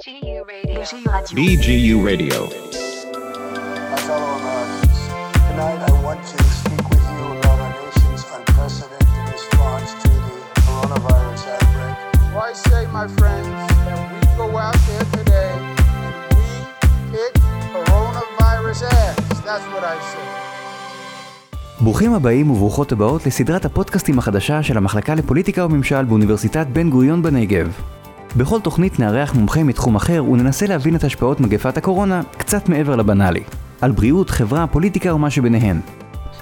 BGU Radio. BGU Radio. My fellow Americans, tonight I want to speak with you about our nation's unprecedented response to the coronavirus outbreak. Why say, my friends, that we go out there today and we kick coronavirus ass. That's what I say. ברוכים הבאים וברוכות הבאות לסדרת הפודקאסטים החדשה של המחלקה לפוליטיקה וממשל באוניברסיטת בן גוריון בנגב. בכל תוכנית נארח מומחה מתחום אחר וננסה להבין את השפעות מגפת הקורונה קצת מעבר לבנאלי. על בריאות, חברה, פוליטיקה ומה שביניהן.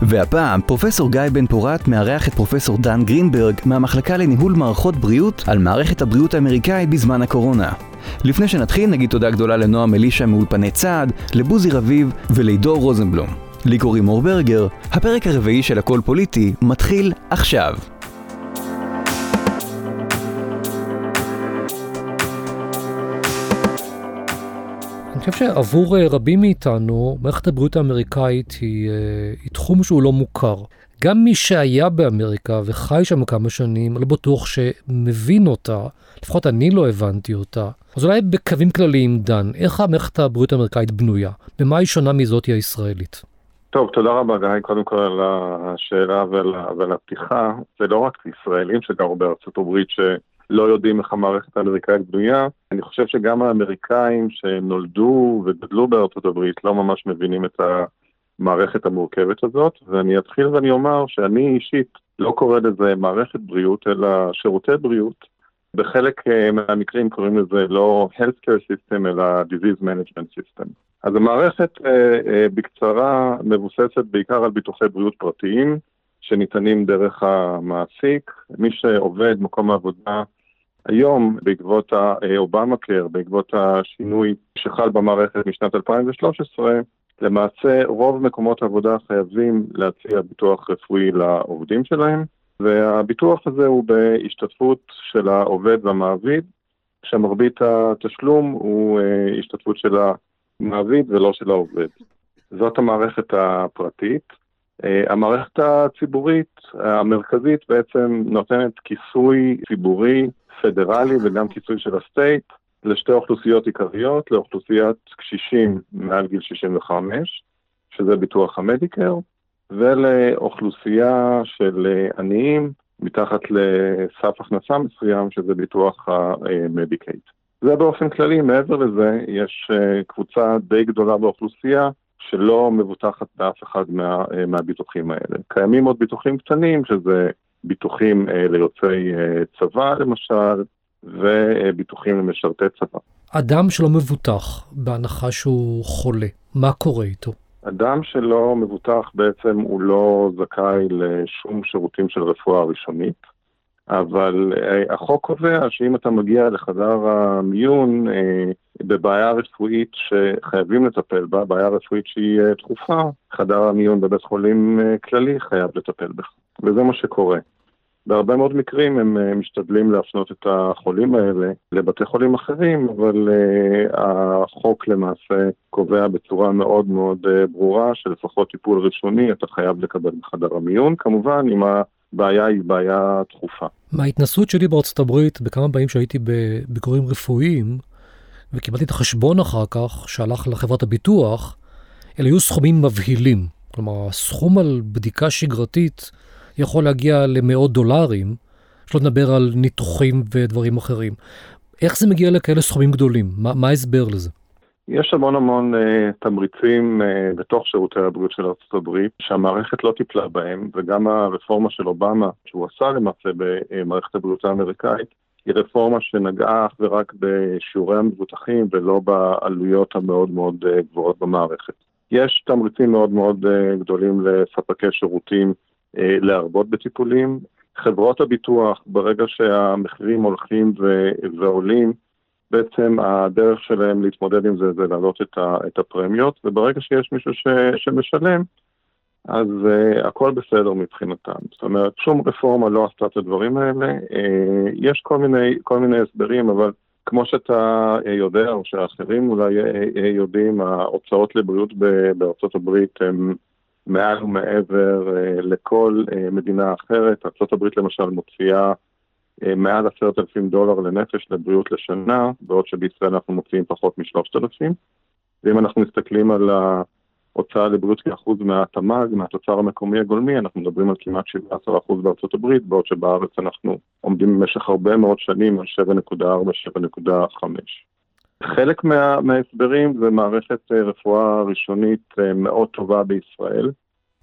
והפעם, פרופסור גיא בן פורת מארח את פרופסור דן גרינברג מהמחלקה לניהול מערכות בריאות על מערכת הבריאות האמריקאית בזמן הקורונה. לפני שנתחיל נגיד תודה גדולה לנועם אלישע מאולפני צעד, לבוזי רביב ולעידו רוזנבלום. לי קוראים מור ברגר, הפרק הרביעי של הכל פוליטי מתחיל עכשיו. חושב שעבור אה, רבים מאיתנו, מערכת הבריאות האמריקאית היא, אה, היא תחום שהוא לא מוכר. גם מי שהיה באמריקה וחי שם כמה שנים, לא בטוח שמבין אותה, לפחות אני לא הבנתי אותה. אז אולי בקווים כלליים, דן, איך המערכת הבריאות האמריקאית בנויה? במה היא שונה מזאתי הישראלית? טוב, תודה רבה גיא, קודם כל על השאלה ועל, הפתיחה. זה לא רק ישראלים שגרו בארצות הברית שלא יודעים איך המערכת האמריקאית בנויה, אני חושב שגם האמריקאים שנולדו וגדלו בארצות הברית לא ממש מבינים את המערכת המורכבת הזאת, ואני אתחיל ואני אומר שאני אישית לא קורא לזה מערכת בריאות, אלא שירותי בריאות. בחלק אה, מהמקרים קוראים לזה לא healthcare system, אלא disease management system. אז המערכת אה, אה, בקצרה מבוססת בעיקר על ביטוחי בריאות פרטיים שניתנים דרך המעסיק. מי שעובד מקום העבודה היום בעקבות האובמה קר, בעקבות השינוי שחל במערכת משנת 2013, למעשה רוב מקומות העבודה חייבים להציע ביטוח רפואי לעובדים שלהם, והביטוח הזה הוא בהשתתפות של העובד והמעביד, שמרבית התשלום הוא השתתפות של המעביד ולא של העובד. זאת המערכת הפרטית. המערכת הציבורית, המרכזית, בעצם נותנת כיסוי ציבורי, פדרלי וגם כיסוי של הסטייט לשתי אוכלוסיות עיקריות, לאוכלוסיית קשישים מעל גיל 65, שזה ביטוח המדיקר, ולאוכלוסייה של עניים מתחת לסף הכנסה מסוים, שזה ביטוח המדיקייט. זה באופן כללי, מעבר לזה, יש קבוצה די גדולה באוכלוסייה שלא מבוטחת באף אחד מה, מהביטוחים האלה. קיימים עוד ביטוחים קטנים, שזה ביטוחים ליוצאי צבא למשל, וביטוחים למשרתי צבא. אדם שלא מבוטח, בהנחה שהוא חולה, מה קורה איתו? אדם שלא מבוטח בעצם הוא לא זכאי לשום שירותים של רפואה ראשונית, אבל החוק קובע שאם אתה מגיע לחדר המיון בבעיה רפואית שחייבים לטפל בה, בעיה רפואית שהיא דחופה, חדר המיון בבית חולים כללי חייב לטפל בך, וזה מה שקורה. בהרבה מאוד מקרים הם משתדלים להפנות את החולים האלה לבתי חולים אחרים, אבל החוק למעשה קובע בצורה מאוד מאוד ברורה שלפחות טיפול ראשוני אתה חייב לקבל בחדר המיון, כמובן אם הבעיה היא בעיה דחופה. מההתנסות שלי בארצות הברית, בכמה פעמים שהייתי בביקורים רפואיים, וקיבלתי את החשבון אחר כך שהלך לחברת הביטוח, אלה היו סכומים מבהילים. כלומר, הסכום על בדיקה שגרתית יכול להגיע למאות דולרים, שלא נדבר על ניתוחים ודברים אחרים. איך זה מגיע לכאלה סכומים גדולים? מה, מה ההסבר לזה? יש המון המון uh, תמריצים uh, בתוך שירותי הבריאות של ארה"ב שהמערכת לא טיפלה בהם, וגם הרפורמה של אובמה, שהוא עשה למעשה במערכת הבריאות האמריקאית, היא רפורמה שנגעה אך ורק בשיעורי המבוטחים ולא בעלויות המאוד מאוד uh, גבוהות במערכת. יש תמריצים מאוד מאוד uh, גדולים לספקי שירותים להרבות בטיפולים. חברות הביטוח, ברגע שהמחירים הולכים ועולים, בעצם הדרך שלהם להתמודד עם זה זה להעלות את הפרמיות, וברגע שיש מישהו ש- שמשלם, אז uh, הכל בסדר מבחינתם. זאת אומרת, שום רפורמה לא עשתה את הדברים האלה. Uh, יש כל מיני, כל מיני הסברים, אבל כמו שאתה uh, יודע, או שאחרים אולי uh, uh, יודעים, ההוצאות לבריאות בארצות הברית הן מעל ומעבר uh, לכל uh, מדינה אחרת. ארה"ב למשל מוציאה אה, מעל עשרת אלפים דולר לנפש לבריאות לשנה, בעוד שבישראל אנחנו מוציאים פחות משלושת אלפים. ואם אנחנו מסתכלים על ההוצאה לבריאות כאחוז מהתמ"ג, מהתוצר המקומי הגולמי, אנחנו מדברים על כמעט 17% בארצות הברית, בעוד שבארץ אנחנו עומדים במשך הרבה מאוד שנים על 7.4-7.5. חלק מה, מההסברים זה מערכת אה, רפואה ראשונית אה, מאוד טובה בישראל,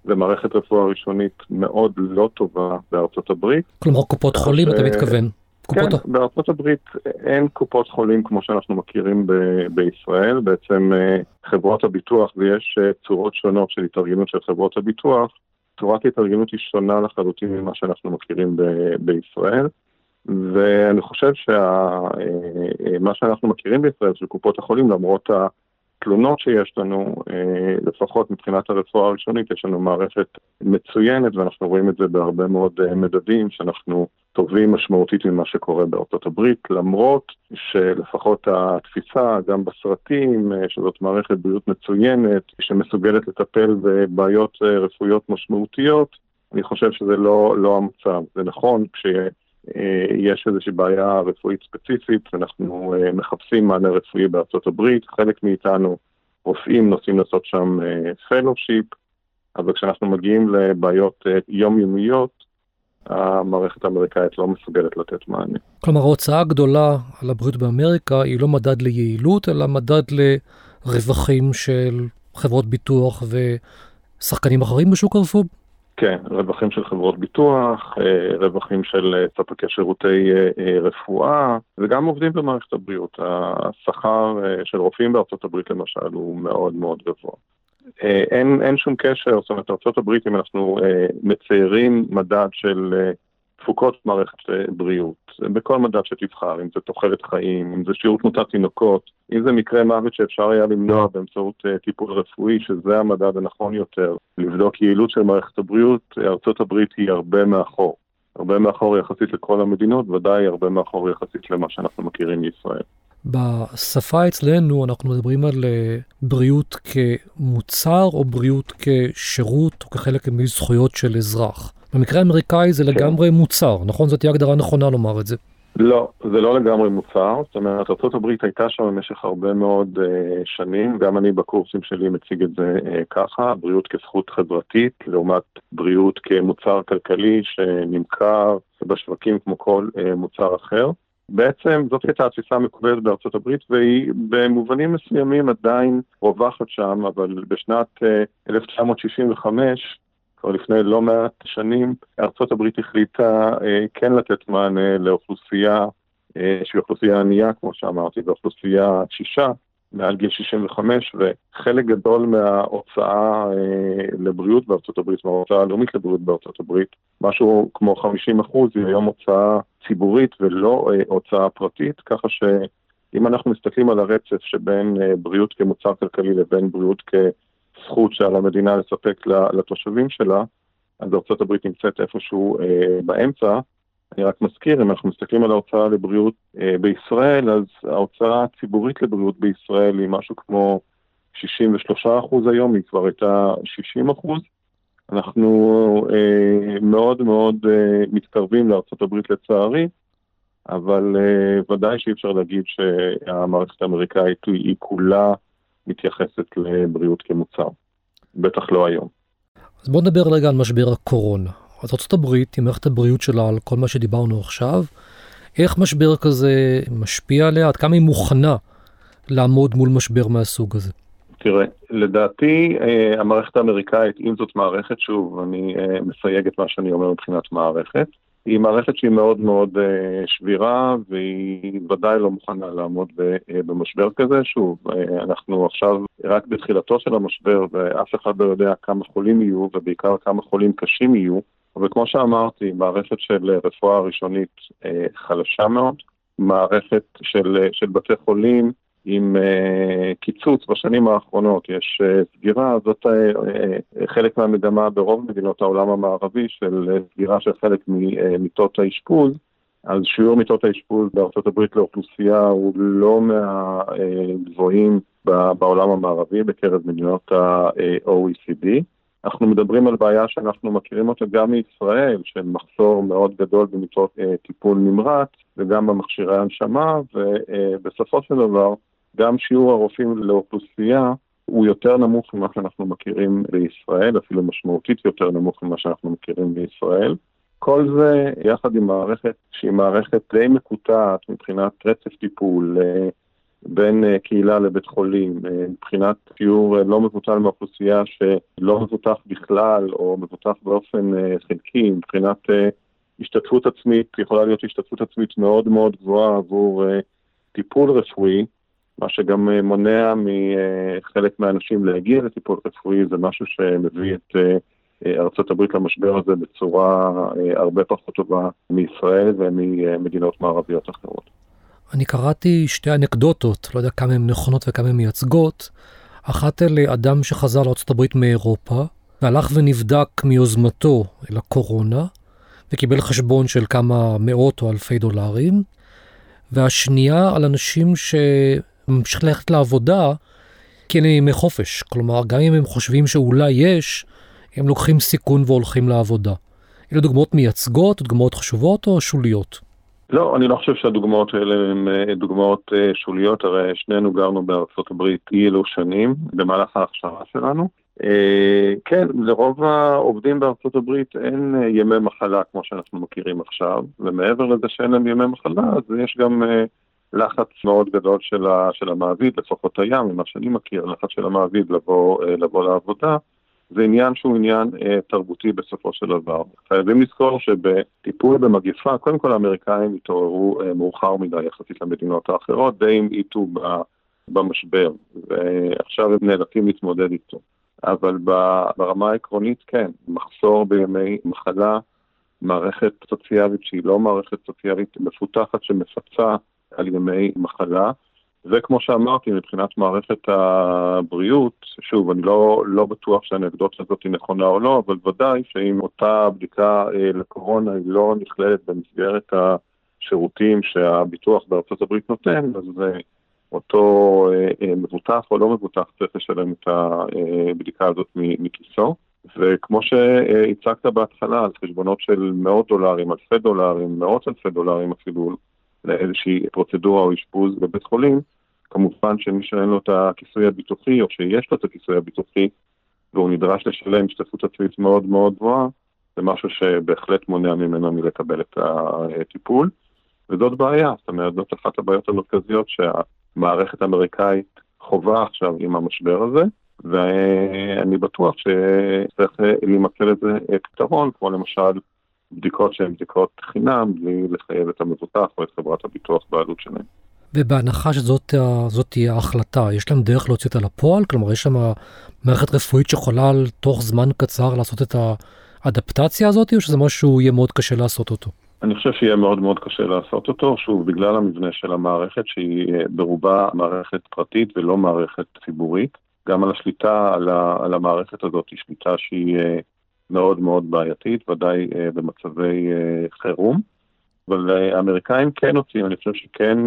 ומערכת רפואה ראשונית מאוד לא טובה בארצות הברית. כלומר קופות חולים אתה מתכוון. כן, בארצות הברית אין קופות חולים כמו שאנחנו מכירים ב- בישראל, בעצם אה, חברות הביטוח ויש צורות שונות של התארגנות של חברות הביטוח, צורת התארגנות היא שונה לחלוטין ממה שאנחנו מכירים ב- בישראל. ואני חושב שמה שאנחנו מכירים בישראל של קופות החולים, למרות התלונות שיש לנו, אה, לפחות מבחינת הרפואה הראשונית, יש לנו מערכת מצוינת, ואנחנו רואים את זה בהרבה מאוד אה, מדדים, שאנחנו טובים משמעותית ממה שקורה בארצות הברית, למרות שלפחות התפיסה, גם בסרטים, אה, שזאת מערכת בריאות מצוינת, שמסוגלת לטפל בבעיות רפואיות משמעותיות, אני חושב שזה לא, לא המצב. זה נכון, כש... אה, יש איזושהי בעיה רפואית ספציפית, אנחנו אה, מחפשים מענה רפואי בארצות הברית, חלק מאיתנו רופאים נוסעים לעשות שם פלושיפ, אה, אבל כשאנחנו מגיעים לבעיות יומיומיות, המערכת האמריקאית לא מסוגלת לתת מענה. כלומר, ההוצאה הגדולה על הבריאות באמריקה היא לא מדד ליעילות, אלא מדד לרווחים של חברות ביטוח ושחקנים אחרים בשוק הרפואי? כן, רווחים של חברות ביטוח, אה, רווחים של אה, ספקי שירותי אה, רפואה, וגם עובדים במערכת הבריאות. השכר של רופאים בארצות הברית למשל הוא מאוד מאוד גבוה. אין, אין שום קשר, זאת אומרת, הברית, אם אנחנו מציירים מדד של תפוקות מערכת בריאות, בכל מדד שתבחר, אם זה תוחלת חיים, אם זה שיעור תמותת תינוקות, אם זה מקרה מוות שאפשר היה למנוע באמצעות uh, טיפול רפואי, שזה המדד הנכון יותר, לבדוק יעילות של מערכת הבריאות, ארצות הברית היא הרבה מאחור. הרבה מאחור יחסית לכל המדינות, ודאי הרבה מאחור יחסית למה שאנחנו מכירים מישראל. בשפה אצלנו אנחנו מדברים על אה, בריאות כמוצר או בריאות כשירות או כחלק מזכויות של אזרח. במקרה האמריקאי זה כן. לגמרי מוצר, נכון? זאת תהיה הגדרה נכונה לומר את זה. לא, זה לא לגמרי מוצר, זאת אומרת, ארה"ב הייתה שם במשך הרבה מאוד uh, שנים, גם אני בקורסים שלי מציג את זה uh, ככה, בריאות כזכות חברתית, לעומת בריאות כמוצר כלכלי שנמכר בשווקים כמו כל uh, מוצר אחר. בעצם זאת הייתה התפיסה המקובלת בארצות הברית, והיא במובנים מסוימים עדיין רווחת שם, אבל בשנת uh, 1965 כבר לפני לא מעט שנים, ארצות הברית החליטה אה, כן לתת מענה לאוכלוסייה אה, שהיא אוכלוסייה ענייה, כמו שאמרתי, ואוכלוסייה קשישה, מעל גיל 65, וחלק גדול מההוצאה אה, לבריאות בארצות הברית, מההוצאה הלאומית לבריאות בארצות הברית, משהו כמו 50 אחוז, היא היום הוצאה ציבורית ולא אה, הוצאה פרטית, ככה שאם אנחנו מסתכלים על הרצף שבין אה, בריאות כמוצר כלכלי לבין בריאות כ... זכות שעל המדינה לספק לתושבים שלה, אז ארה"ב נמצאת איפשהו אה, באמצע. אני רק מזכיר, אם אנחנו מסתכלים על ההוצאה לבריאות אה, בישראל, אז ההוצאה הציבורית לבריאות בישראל היא משהו כמו 63 אחוז היום, היא כבר הייתה 60 אחוז. אנחנו אה, מאוד מאוד אה, מתקרבים לארה"ב לצערי, אבל אה, ודאי שאי אפשר להגיד שהמערכת האמריקאית היא כולה מתייחסת לבריאות כמוצר. בטח לא היום. אז בואו נדבר רגע על משבר הקורונה. אז ארה"ב, עם מערכת הבריאות שלה על כל מה שדיברנו עכשיו, איך משבר כזה משפיע עליה? עד כמה היא מוכנה לעמוד מול משבר מהסוג הזה? תראה, לדעתי אה, המערכת האמריקאית, אם זאת מערכת, שוב, אני אה, מסייג את מה שאני אומר מבחינת מערכת, היא מערכת שהיא מאוד מאוד אה, שבירה, והיא ודאי לא מוכנה לעמוד אה, במשבר כזה. שוב, אה, אנחנו עכשיו רק בתחילתו של המשבר, ואף אחד לא יודע כמה חולים יהיו, ובעיקר כמה חולים קשים יהיו. אבל כמו שאמרתי, מערכת של רפואה ראשונית חלשה מאוד, מערכת של, של בתי חולים עם uh, קיצוץ בשנים האחרונות, יש uh, סגירה, זאת uh, חלק מהמגמה ברוב מדינות העולם המערבי של סגירה של חלק ממיטות האשפוז, אז שיעור מיטות האשפוז בארצות הברית לאוכלוסייה הוא לא מהגבוהים בעולם המערבי בקרב מדינות ה-OECD. אנחנו מדברים על בעיה שאנחנו מכירים אותה גם מישראל, של מחסור מאוד גדול במיטות אה, טיפול נמרץ וגם במכשירי הנשמה, ובסופו של דבר גם שיעור הרופאים לאוכלוסייה הוא יותר נמוך ממה שאנחנו מכירים בישראל, אפילו משמעותית יותר נמוך ממה שאנחנו מכירים בישראל. כל זה יחד עם מערכת שהיא מערכת די מקוטעת מבחינת רצף טיפול אה, בין אה, קהילה לבית חולים, אה, מבחינת תיאור לא מבוטל מהאוכלוסייה שלא מבוטח בכלל או מבוטח באופן חלקי, מבחינת השתתפות עצמית, יכולה להיות השתתפות עצמית מאוד מאוד גבוהה עבור טיפול רפואי, מה שגם מונע מחלק מהאנשים להגיע לטיפול רפואי, זה משהו שמביא את ארצות הברית למשבר הזה בצורה אה, הרבה פחות טובה מישראל וממדינות מערביות אחרות. אני קראתי שתי אנקדוטות, לא יודע כמה הן נכונות וכמה הן מייצגות. אחת אלה אדם שחזר הברית מאירופה, והלך ונבדק מיוזמתו אל הקורונה, וקיבל חשבון של כמה מאות או אלפי דולרים. והשנייה על אנשים שממשיכים ללכת לעבודה כי אין להם ימי חופש. כלומר, גם אם הם חושבים שאולי יש, הם לוקחים סיכון והולכים לעבודה. אלה דוגמאות מייצגות, דוגמאות חשובות או שוליות? לא, אני לא חושב שהדוגמאות האלה הן אה, דוגמאות אה, שוליות, הרי שנינו גרנו בארצות הברית אי אלו שנים במהלך ההכשרה שלנו. אה, כן, לרוב העובדים בארצות הברית אין ימי מחלה כמו שאנחנו מכירים עכשיו, ומעבר לזה שאין להם ימי מחלה, אז יש גם לחץ מאוד גדול של, המעביד, לפחות היה, ממה שאני מכיר, לחץ של המעביד לבוא, לבוא לעבודה. זה עניין שהוא עניין אה, תרבותי בסופו של דבר. חייבים לזכור שבטיפול במגיפה, קודם כל האמריקאים התעוררו אה, מאוחר מדי יחסית למדינות האחרות, די המעיטו במשבר, ועכשיו הם נאלצים להתמודד איתו. אבל ברמה העקרונית כן, מחסור בימי מחלה, מערכת סוציאלית שהיא לא מערכת סוציאלית מפותחת שמפצה על ימי מחלה, וכמו שאמרתי, מבחינת מערכת הבריאות, שוב, אני לא, לא בטוח שהאנקדוטה הזאת היא נכונה או לא, אבל ודאי שאם אותה בדיקה אה, לקורונה היא לא נכללת במסגרת השירותים שהביטוח בארצות הברית נותן, אז אה, אותו אה, אה, מבוטח או לא מבוטח צריך לשלם את הבדיקה הזאת מכיסו. וכמו שהצגת בהתחלה, על חשבונות של מאות דולרים, אלפי דולרים, מאות אלפי דולרים אפילו, לאיזושהי פרוצדורה או אשפוז בבית חולים, כמובן שמי שאין לו את הכיסוי הביטוחי, או שיש לו את הכיסוי הביטוחי, והוא נדרש לשלם השתתפות עצמית מאוד מאוד גבוהה, זה משהו שבהחלט מונע ממנו מלקבל את הטיפול. וזאת בעיה, זאת אומרת, זאת אחת הבעיות המרכזיות שהמערכת האמריקאית חווה עכשיו עם המשבר הזה, ואני בטוח שצריך להימצא לזה פתרון, כמו למשל בדיקות שהן בדיקות חינם, בלי לחייב את המבוטח או את חברת הביטוח בעלות שלהם. ובהנחה שזאת תהיה ההחלטה, יש להם דרך להוציא אותה לפועל? כלומר, יש שם מערכת רפואית שיכולה תוך זמן קצר לעשות את האדפטציה הזאת, או שזה משהו יהיה מאוד קשה לעשות אותו? אני חושב שיהיה מאוד מאוד קשה לעשות אותו, שוב, בגלל המבנה של המערכת, שהיא אה, ברובה מערכת פרטית ולא מערכת ציבורית. גם על השליטה על, ה, על המערכת הזאת היא שליטה שהיא אה, מאוד מאוד בעייתית, ודאי אה, במצבי חירום. אבל אה, האמריקאים כן הוציאו, אני חושב שכן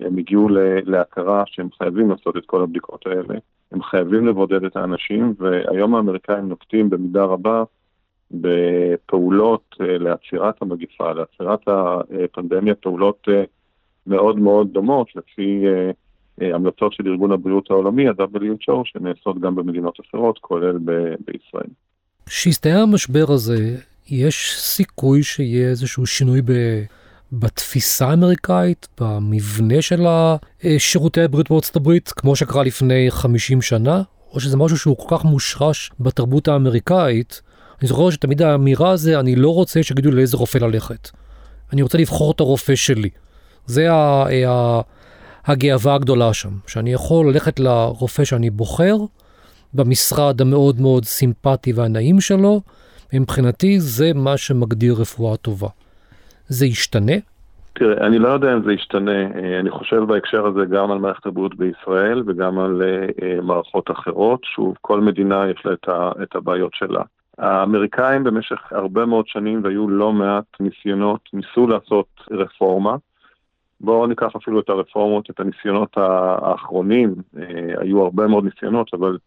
הם הגיעו להכרה שהם חייבים לעשות את כל הבדיקות האלה, הם חייבים לבודד את האנשים, והיום האמריקאים נוקטים במידה רבה בפעולות לעצירת המגיפה, לעצירת הפנדמיה, פעולות מאוד מאוד דומות לפי המלצות של ארגון הבריאות העולמי, ה-WHO, שנעשות גם במדינות אחרות, כולל בישראל. כשהסתיים המשבר הזה, יש סיכוי שיהיה איזשהו שינוי ב... בתפיסה האמריקאית, במבנה של שירותי הבריאות בארצות הברית, כמו שקרה לפני 50 שנה, או שזה משהו שהוא כל כך מושרש בתרבות האמריקאית. אני זוכר שתמיד האמירה הזה, אני לא רוצה שיגידו לאיזה רופא ללכת. אני רוצה לבחור את הרופא שלי. זה ה... ה... הגאווה הגדולה שם, שאני יכול ללכת לרופא שאני בוחר, במשרד המאוד מאוד סימפטי והנעים שלו, מבחינתי זה מה שמגדיר רפואה טובה. זה ישתנה? תראה, אני לא יודע אם זה ישתנה. אה, אני חושב בהקשר הזה גם על מערכת הבריאות בישראל וגם על uh, מערכות אחרות. שוב, כל מדינה יש לה את, הבעיות שלה. האמריקאים במשך הרבה מאוד שנים, והיו לא מעט ניסיונות, ניסו לעשות רפורמה. בואו ניקח אפילו את הרפורמות, את הניסיונות האחרונים, היו הרבה מאוד ניסיונות, אבל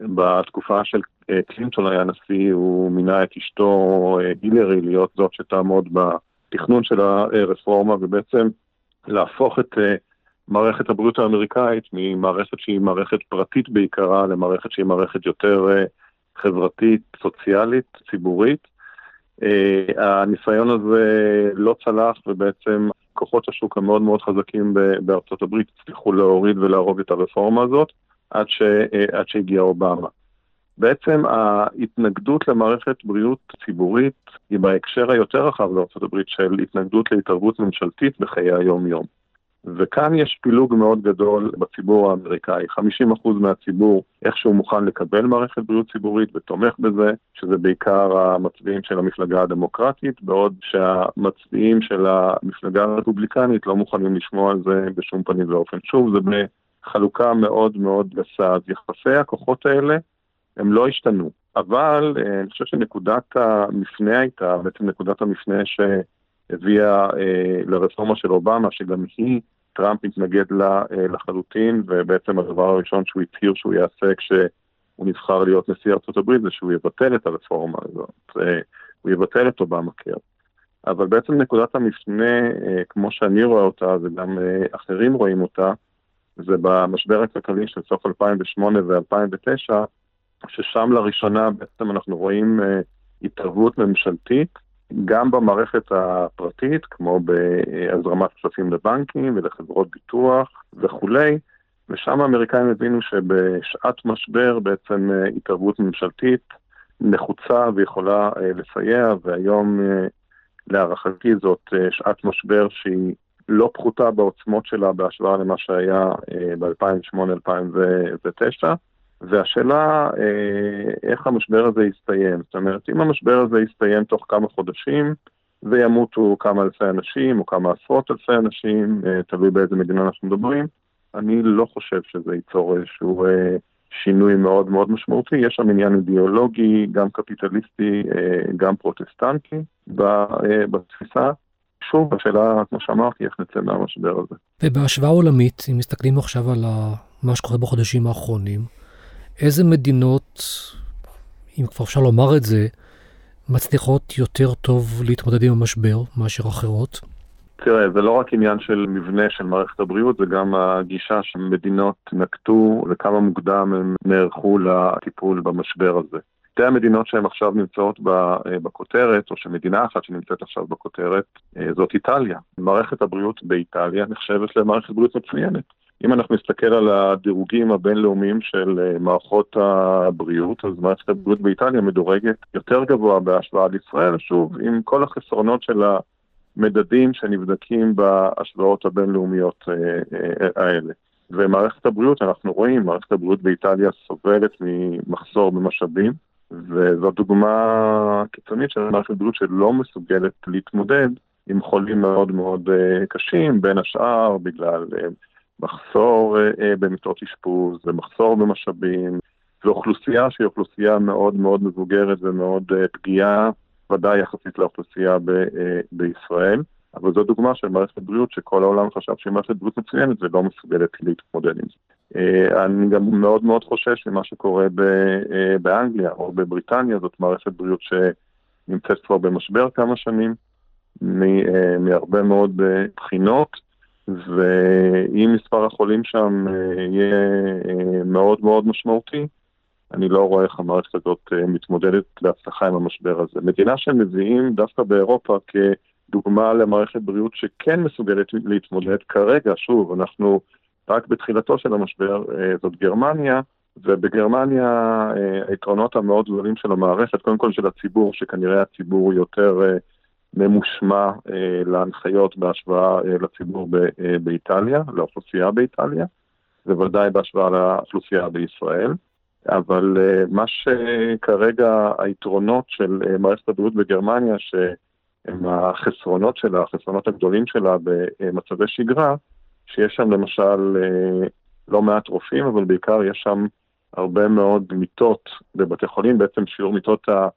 בתקופה של אה, קלינטון היה נשיא, הוא מינה את אשתו אה, הילרי להיות זאת שתעמוד בתכנון של הרפורמה, ובעצם להפוך את אה, מערכת הבריאות האמריקאית ממערכת שהיא מערכת פרטית בעיקרה למערכת שהיא מערכת יותר חברתית, סוציאלית, ציבורית. הניסיון הזה לא צלח ובעצם כוחות השוק המאוד מאוד חזקים בארצות הברית הצליחו להוריד ולהרוג את הרפורמה הזאת עד, ש, עד שהגיע אובמה. בעצם ההתנגדות למערכת בריאות ציבורית היא בהקשר היותר רחב בארה"ב של התנגדות להתערבות ממשלתית בחיי היום-יום. וכאן יש פילוג מאוד גדול בציבור האמריקאי. 50% מהציבור איכשהו מוכן לקבל מערכת בריאות ציבורית ותומך בזה, שזה בעיקר המצביעים של המפלגה הדמוקרטית, בעוד שהמצביעים של המפלגה הרפובליקנית לא מוכנים לשמוע על זה בשום פנים ואופן. שוב, זה בחלוקה מאוד מאוד גסה. אז יחסי הכוחות האלה הם לא השתנו. אבל אה, אני חושב שנקודת המפנה הייתה, בעצם נקודת המפנה שהביאה אה, לרפורמה של אובמה, שגם היא, טראמפ התנגד לה אה, לחלוטין, ובעצם הדבר הראשון שהוא הצהיר שהוא יעשה כשהוא נבחר להיות נשיא הברית, זה שהוא יבטל את הרפורמה הזאת, הוא יבטל את אובמה קר. אבל בעצם נקודת המפנה, כמו שאני רואה אותה, וגם אחרים רואים אותה, זה במשבר הכלכלי של סוף 2008 ו-2009, ששם לראשונה בעצם אנחנו רואים אה, התערבות ממשלתית, גם במערכת הפרטית, כמו בהזרמת כספים לבנקים ולחברות ביטוח וכולי, ושם האמריקאים הבינו שבשעת משבר בעצם אה, התערבות ממשלתית נחוצה ויכולה אה, לסייע, והיום להערכתי זאת שעת משבר שהיא לא פחותה בעוצמות שלה בהשוואה למה שהיה ב-2008-2009. והשאלה אה, איך המשבר הזה יסתיים. זאת אומרת, אם המשבר הזה יסתיים תוך כמה חודשים וימותו כמה אלפי אנשים או כמה עשרות אלפי אנשים, אה, תלוי באיזה מדינה אנחנו מדברים, אני לא חושב שזה ייצור איזשהו אה, שינוי מאוד מאוד משמעותי. יש שם עניין אידיאולוגי, גם קפיטליסטי, גם פרוטסטנטי בתפיסה. שוב, השאלה, כמו שאמרתי, איך נצא מהמשבר הזה. ובהשוואה עולמית, אם מסתכלים עכשיו על מה שקורה בחודשים האחרונים, איזה מדינות, אם כבר אפשר לומר את זה, מצליחות יותר טוב להתמודד עם המשבר מאשר אחרות? תראה, זה לא רק עניין של מבנה של מערכת הבריאות, זה גם הגישה שמדינות נקטו וכמה מוקדם הם נערכו לטיפול במשבר הזה. שתי המדינות שהן עכשיו נמצאות בכותרת, או שמדינה אחת שנמצאת עכשיו בכותרת, זאת איטליה. מערכת הבריאות באיטליה נחשבת למערכת בריאות מצוינת. אם אנחנו נסתכל על הדירוגים הבינלאומיים של אה, מערכות הבריאות, אז מערכת הבריאות באיטליה מדורגת יותר גבוה בהשוואה לישראל, שוב, עם כל החסרונות של המדדים שנבדקים בהשוואות הבינלאומיות אה, אה, האלה. ומערכת הבריאות, אנחנו רואים, מערכת הבריאות באיטליה סובלת ממחסור במשאבים, וזו דוגמה קיצונית של מערכת בריאות שלא מסוגלת להתמודד עם חולים מאוד מאוד קשים, בין השאר בגלל מחסור אה, אה, במיטות אשפוז, ומחסור במשאבים, ואוכלוסייה שהיא אוכלוסייה מאוד מאוד מבוגרת ומאוד אה, פגיעה, ודאי יחסית לאוכלוסייה ב, אה, בישראל. אבל זו דוגמה של מערכת בריאות שכל העולם חשב שהיא מערכת בריאות מצוינת ולא מסוגלת להתמודד עם זה. אה, אני גם מאוד מאוד חושש ממה שקורה ב, אה, באנגליה או בבריטניה, זאת מערכת בריאות שנמצאת כבר במשבר כמה שנים, אה, מהרבה מאוד בחינות. ואם מספר החולים שם יהיה מאוד מאוד משמעותי, אני לא רואה איך המערכת הזאת מתמודדת בהצלחה עם המשבר הזה. מדינה שמביאים דווקא באירופה כדוגמה למערכת בריאות שכן מסוגלת להתמודד כרגע, שוב, אנחנו רק בתחילתו של המשבר, זאת גרמניה, ובגרמניה היתרונות המאוד גדולים של המערכת, קודם כל של הציבור, שכנראה הציבור יותר ממושמע אה, להנחיות בהשוואה אה, לציבור אה, באיטליה, לאוכלוסייה באיטליה, ובוודאי בהשוואה לאוכלוסייה בישראל. אבל אה, מה שכרגע היתרונות של אה, מערכת הבריאות בגרמניה, שהם החסרונות שלה, החסרונות הגדולים שלה במצבי שגרה, שיש שם למשל אה, לא מעט רופאים, אבל בעיקר יש שם הרבה מאוד מיטות בבתי חולים, בעצם שיעור מיטות ה...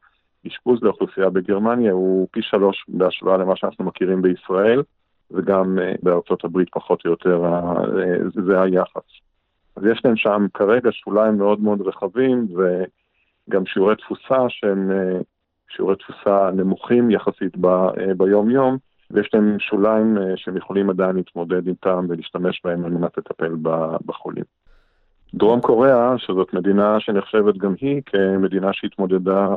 אשפוז לאוכלוסייה בגרמניה הוא פי שלוש בהשוואה למה שאנחנו מכירים בישראל, וגם אה, בארצות הברית פחות או יותר אה, זה היחס. אז יש להם שם כרגע שוליים מאוד מאוד רחבים וגם שיעורי תפוסה שהם שיעורי תפוסה נמוכים יחסית ביום-יום, ויש להם שוליים אה, שהם יכולים עדיין להתמודד איתם ולהשתמש בהם על מנת לטפל בחולים. דרום קוריאה, שזאת מדינה שנחשבת גם היא כמדינה שהתמודדה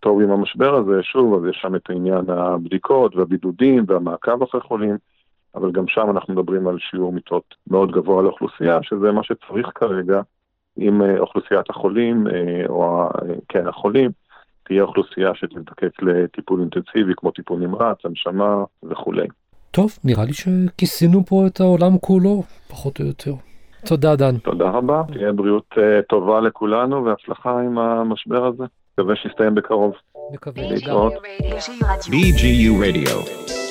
טוב עם המשבר הזה, שוב, אז יש שם את עניין הבדיקות והבידודים והמעקב אחרי חולים, אבל גם שם אנחנו מדברים על שיעור מיטות מאוד גבוה לאוכלוסייה, שזה מה שצריך כרגע עם אה, אוכלוסיית החולים, אה, או כן, החולים, תהיה אוכלוסייה שתזדקק לטיפול אינטנסיבי כמו טיפול נמרץ, הנשמה וכולי. טוב, נראה לי שכיסינו פה את העולם כולו, פחות או יותר. תודה, דן. תודה רבה, תהיה בריאות טובה לכולנו והצלחה עם המשבר הזה. מקווה שיסתיים בקרוב. מקווה. להתראות. BGU Radio.